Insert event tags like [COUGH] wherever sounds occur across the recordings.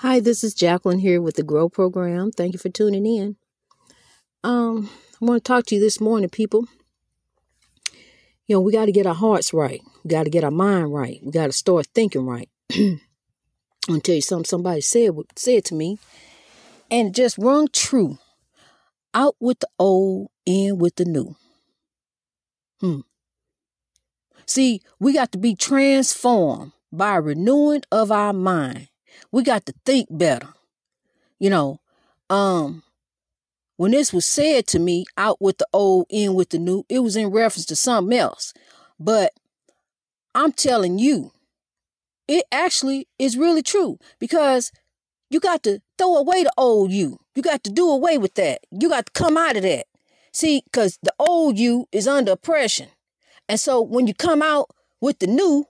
Hi, this is Jacqueline here with the Grow Program. Thank you for tuning in. Um, I want to talk to you this morning, people. You know, we got to get our hearts right. We got to get our mind right. We got to start thinking right. [CLEARS THROAT] I'm gonna tell you something somebody said said to me, and it just rung true. Out with the old, in with the new. Hmm. See, we got to be transformed by renewing of our mind we got to think better. You know, um, when this was said to me, out with the old, in with the new, it was in reference to something else. But I'm telling you, it actually is really true because you got to throw away the old you. You got to do away with that. You got to come out of that. See, because the old you is under oppression. And so when you come out with the new,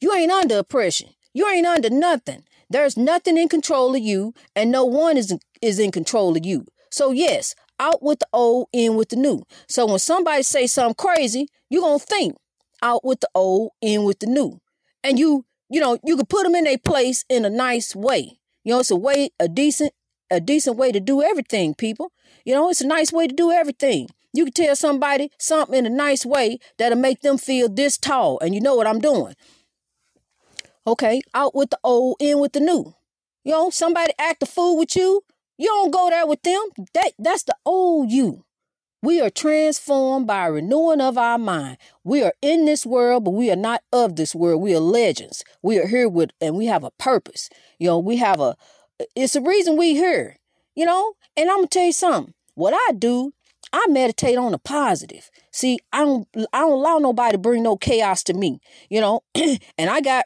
you ain't under oppression. You ain't under nothing. There's nothing in control of you, and no one is, is in control of you. So, yes, out with the old, in with the new. So, when somebody say something crazy, you're going to think out with the old, in with the new. And you, you know, you can put them in a place in a nice way. You know, it's a way, a decent, a decent way to do everything, people. You know, it's a nice way to do everything. You can tell somebody something in a nice way that'll make them feel this tall. And you know what I'm doing. Okay, out with the old, in with the new. You know, somebody act a fool with you, you don't go there with them. That that's the old you. We are transformed by renewing of our mind. We are in this world, but we are not of this world. We are legends. We are here with, and we have a purpose. You know, we have a, it's a reason we here, you know? And I'm to tell you something. What I do, I meditate on the positive. See, I don't, I don't allow nobody to bring no chaos to me, you know? [CLEARS THROAT] and I got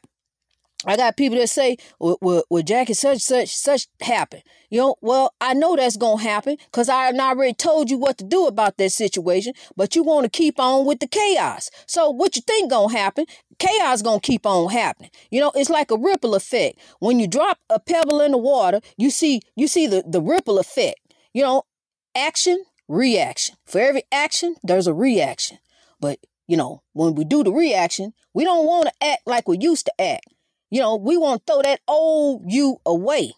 I got people that say, well, well, well Jackie, such, such, such happen. You know, well, I know that's going to happen because I already told you what to do about that situation, but you want to keep on with the chaos. So what you think going to happen? Chaos going to keep on happening. You know, it's like a ripple effect. When you drop a pebble in the water, you see, you see the, the ripple effect. You know, action, reaction. For every action, there's a reaction. But, you know, when we do the reaction, we don't want to act like we used to act. You know, we want to throw that old you away.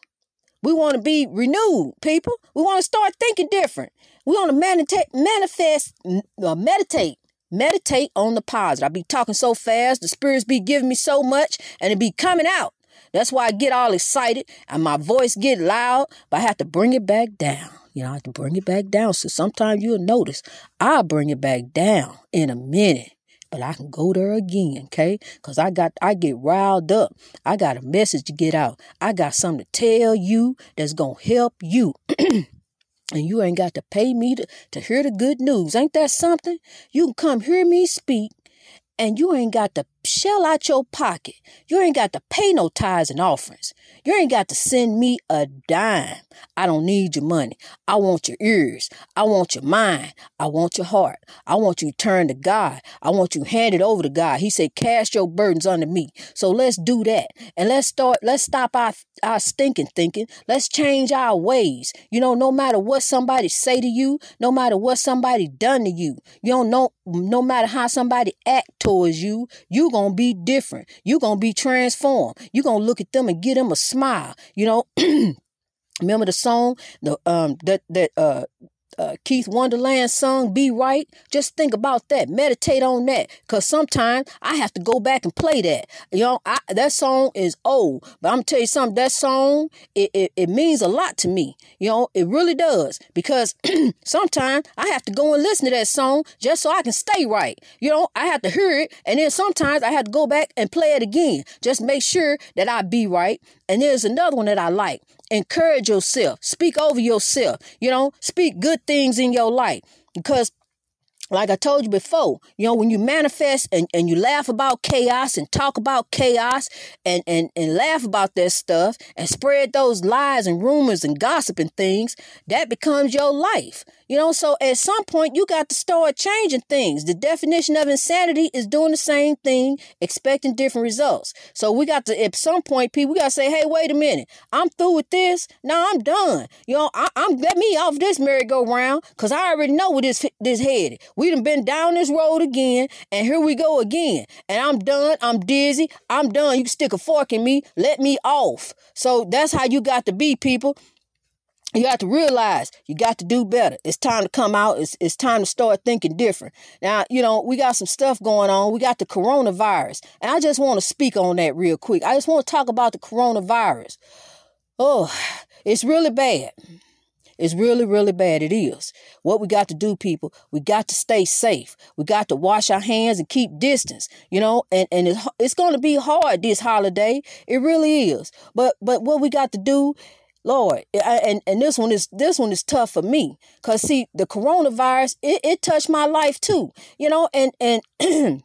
We want to be renewed, people. We want to start thinking different. We want to meditate, manifest, uh, meditate, meditate on the positive. I be talking so fast, the spirits be giving me so much, and it be coming out. That's why I get all excited and my voice get loud, but I have to bring it back down. You know, I have to bring it back down. So sometimes you'll notice I'll bring it back down in a minute but I can go there again, okay? Cause I got I get riled up. I got a message to get out. I got something to tell you that's gonna help you. [CLEARS THROAT] and you ain't got to pay me to, to hear the good news. Ain't that something? You can come hear me speak and you ain't got to shell out your pocket. You ain't got to pay no tithes and offerings. You ain't got to send me a dime. I don't need your money. I want your ears. I want your mind. I want your heart. I want you to turn to God. I want you hand it over to God. He said, cast your burdens unto me. So let's do that. And let's start, let's stop our, our stinking thinking. Let's change our ways. You know, no matter what somebody say to you, no matter what somebody done to you, you don't know, no matter how somebody act towards you, you going to be different. You're going to be transformed. You're going to look at them and give them a smile. You know, [CLEARS THROAT] remember the song the um that that uh uh, Keith Wonderland song "Be Right." Just think about that. Meditate on that, cause sometimes I have to go back and play that. You know, I, that song is old, but I'm gonna tell you something. That song it, it, it means a lot to me. You know, it really does because [CLEARS THROAT] sometimes I have to go and listen to that song just so I can stay right. You know, I have to hear it, and then sometimes I have to go back and play it again. Just make sure that I be right. And there's another one that I like. Encourage yourself. Speak over yourself. You know, speak good things in your life. Because like I told you before, you know, when you manifest and, and you laugh about chaos and talk about chaos and, and, and laugh about that stuff and spread those lies and rumors and gossip and things, that becomes your life. You know, so at some point you got to start changing things. The definition of insanity is doing the same thing, expecting different results. So we got to at some point, people, we got to say, hey, wait a minute, I'm through with this. Now I'm done. You know, I, am let me off this merry-go-round because I already know where this this headed. We done been down this road again, and here we go again. And I'm done. I'm dizzy. I'm done. You can stick a fork in me. Let me off. So that's how you got to be, people you got to realize you got to do better. It's time to come out. It's, it's time to start thinking different. Now, you know, we got some stuff going on. We got the coronavirus. And I just want to speak on that real quick. I just want to talk about the coronavirus. Oh, it's really bad. It's really, really bad. It is. What we got to do, people, we got to stay safe. We got to wash our hands and keep distance, you know, and, and it's, it's going to be hard this holiday. It really is. But, but what we got to do Lord, and, and this one is this one is tough for me because see the coronavirus it, it touched my life too, you know, and and [CLEARS THROAT]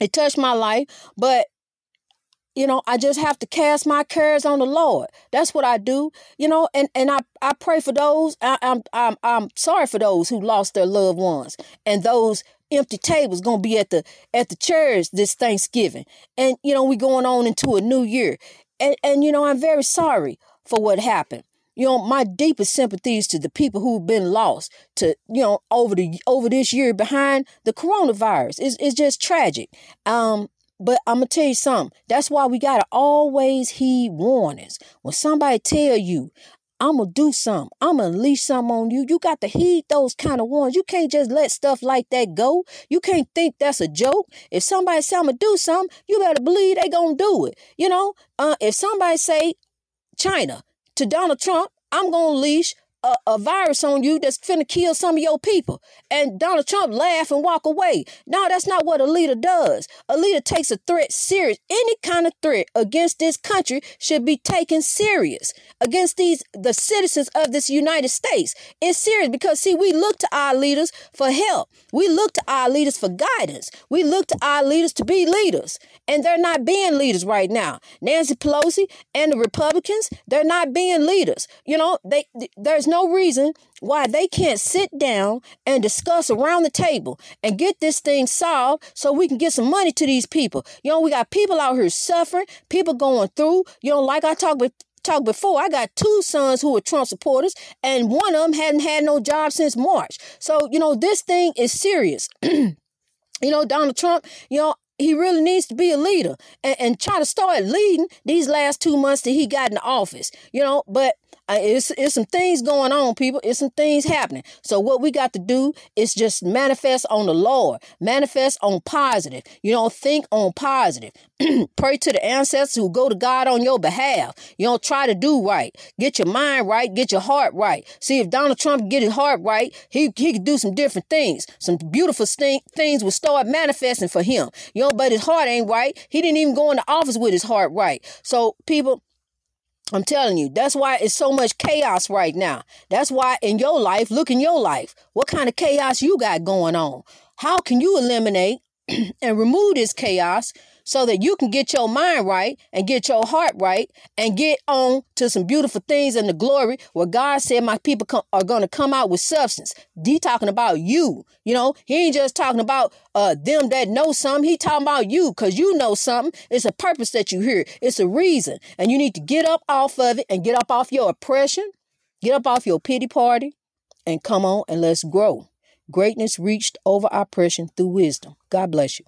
it touched my life, but you know I just have to cast my cares on the Lord. That's what I do, you know, and and I I pray for those. I, I'm I'm I'm sorry for those who lost their loved ones and those empty tables gonna be at the at the church this Thanksgiving, and you know we going on into a new year, and and you know I'm very sorry for what happened. You know, my deepest sympathies to the people who've been lost to, you know, over the over this year behind the coronavirus. It's, it's just tragic. Um, but I'm gonna tell you something. That's why we gotta always heed warnings. When somebody tell you, I'm gonna do something, I'm gonna unleash something on you, you got to heed those kind of warnings. You can't just let stuff like that go. You can't think that's a joke. If somebody say I'm gonna do something, you better believe they gonna do it. You know, uh, if somebody say China. To Donald Trump, I'm going to leash a, a, virus on you that's finna kill some of your people. And Donald Trump laugh and walk away. No, that's not what a leader does. A leader takes a threat serious. Any kind of threat against this country should be taken serious. Against these the citizens of this United States. It's serious because see, we look to our leaders for help. We look to our leaders for guidance. We look to our leaders to be leaders. And they're not being leaders right now. Nancy Pelosi and the Republicans, they're not being leaders. You know, they there's no reason why they can't sit down and discuss around the table and get this thing solved so we can get some money to these people. You know, we got people out here suffering, people going through, you know, like I talked with talked before, I got two sons who are Trump supporters, and one of them hadn't had no job since March. So, you know, this thing is serious. [CLEARS THROAT] you know, Donald Trump, you know, he really needs to be a leader and, and try to start leading these last two months that he got in office, you know, but it's, it's some things going on, people. It's some things happening. So what we got to do is just manifest on the Lord, manifest on positive. You don't think on positive. [CLEARS THROAT] Pray to the ancestors who go to God on your behalf. You don't try to do right. Get your mind right. Get your heart right. See, if Donald Trump get his heart right, he, he could do some different things. Some beautiful st- things will start manifesting for him. You know, but his heart ain't right. He didn't even go into office with his heart right. So, people, I'm telling you, that's why it's so much chaos right now. That's why in your life, look in your life. What kind of chaos you got going on? How can you eliminate [CLEARS THROAT] and remove this chaos so that you can get your mind right and get your heart right and get on to some beautiful things in the glory where God said my people are going to come out with substance. He talking about you. You know, he ain't just talking about uh, them that know something. He talking about you because you know something. It's a purpose that you hear. It's a reason. And you need to get up off of it and get up off your oppression. Get up off your pity party and come on and let's grow. Greatness reached over oppression through wisdom. God bless you.